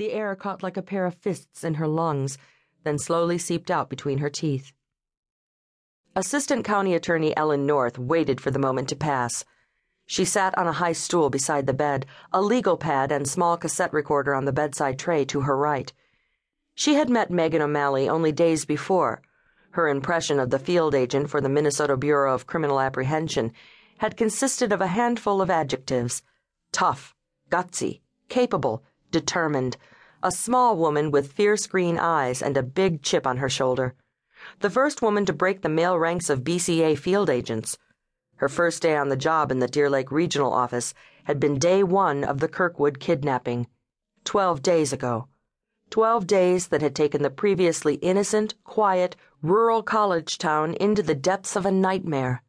The air caught like a pair of fists in her lungs, then slowly seeped out between her teeth. Assistant County Attorney Ellen North waited for the moment to pass. She sat on a high stool beside the bed, a legal pad and small cassette recorder on the bedside tray to her right. She had met Megan O'Malley only days before. Her impression of the field agent for the Minnesota Bureau of Criminal Apprehension had consisted of a handful of adjectives tough, gutsy, capable, determined, a small woman with fierce green eyes and a big chip on her shoulder. The first woman to break the male ranks of BCA field agents. Her first day on the job in the Deer Lake Regional Office had been day one of the Kirkwood kidnapping. Twelve days ago. Twelve days that had taken the previously innocent, quiet, rural college town into the depths of a nightmare.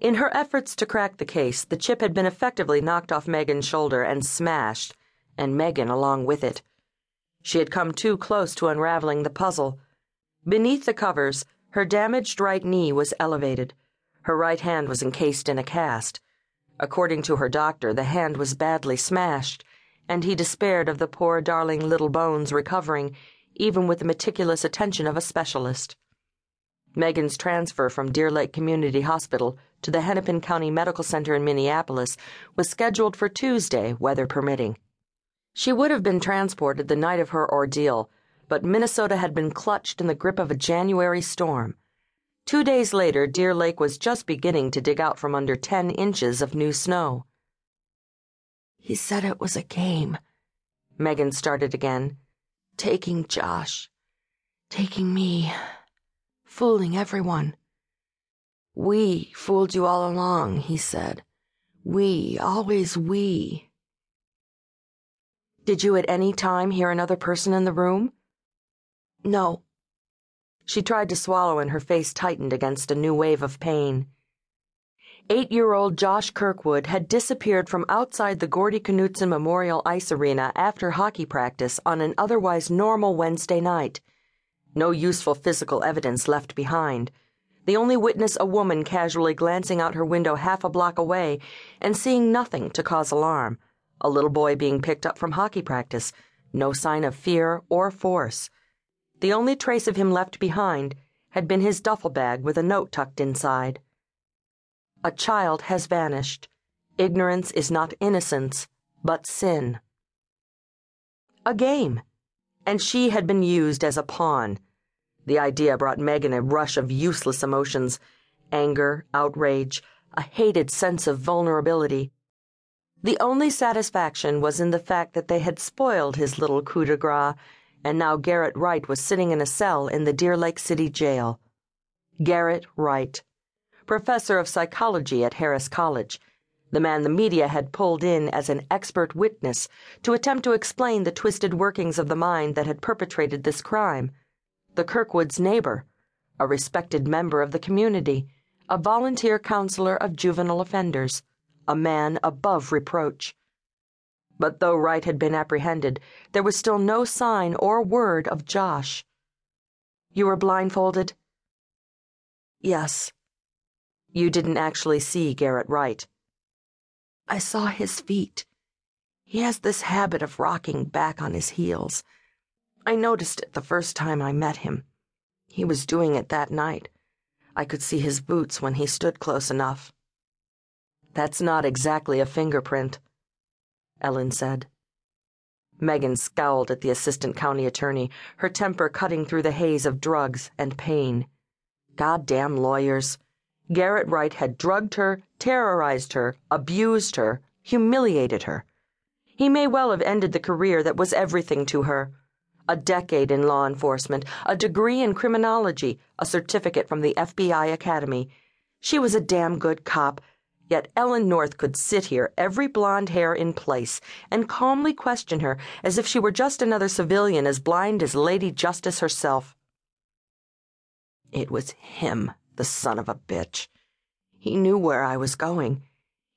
In her efforts to crack the case, the chip had been effectively knocked off Megan's shoulder and smashed, and Megan along with it. She had come too close to unraveling the puzzle. Beneath the covers, her damaged right knee was elevated her right hand was encased in a cast. According to her doctor, the hand was badly smashed, and he despaired of the poor darling little bones recovering, even with the meticulous attention of a specialist. Megan's transfer from Deer Lake Community Hospital to the Hennepin County Medical Center in Minneapolis was scheduled for Tuesday, weather permitting. She would have been transported the night of her ordeal, but Minnesota had been clutched in the grip of a January storm. Two days later, Deer Lake was just beginning to dig out from under ten inches of new snow. He said it was a game. Megan started again. Taking Josh. Taking me. Fooling everyone. We fooled you all along, he said. We, always we. Did you at any time hear another person in the room? No. She tried to swallow and her face tightened against a new wave of pain. Eight year old Josh Kirkwood had disappeared from outside the Gordie Knutson Memorial Ice Arena after hockey practice on an otherwise normal Wednesday night. No useful physical evidence left behind. The only witness a woman casually glancing out her window half a block away and seeing nothing to cause alarm. A little boy being picked up from hockey practice. No sign of fear or force. The only trace of him left behind had been his duffel bag with a note tucked inside. A child has vanished. Ignorance is not innocence, but sin. A game. And she had been used as a pawn. The idea brought Megan a rush of useless emotions anger, outrage, a hated sense of vulnerability. The only satisfaction was in the fact that they had spoiled his little coup de grace and now Garrett Wright was sitting in a cell in the Deer Lake City jail. Garrett Wright, professor of psychology at Harris College, the man the media had pulled in as an expert witness to attempt to explain the twisted workings of the mind that had perpetrated this crime, the Kirkwoods' neighbor, a respected member of the community, a volunteer counselor of juvenile offenders, a man above reproach. But though Wright had been apprehended, there was still no sign or word of Josh. You were blindfolded? Yes. You didn't actually see Garrett Wright? I saw his feet. He has this habit of rocking back on his heels. I noticed it the first time I met him. He was doing it that night. I could see his boots when he stood close enough. That's not exactly a fingerprint. Ellen said. Megan scowled at the assistant county attorney, her temper cutting through the haze of drugs and pain. Goddamn lawyers. Garrett Wright had drugged her, terrorized her, abused her, humiliated her. He may well have ended the career that was everything to her a decade in law enforcement, a degree in criminology, a certificate from the FBI Academy. She was a damn good cop Yet Ellen North could sit here, every blonde hair in place, and calmly question her as if she were just another civilian as blind as Lady Justice herself. It was him, the son of a bitch. He knew where I was going.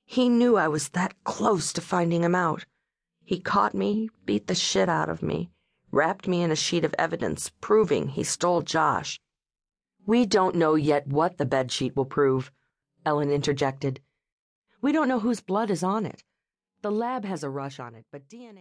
He knew I was that close to finding him out. He caught me, beat the shit out of me, wrapped me in a sheet of evidence proving he stole Josh. We don't know yet what the bedsheet will prove, Ellen interjected. We don't know whose blood is on it. The lab has a rush on it, but DNA.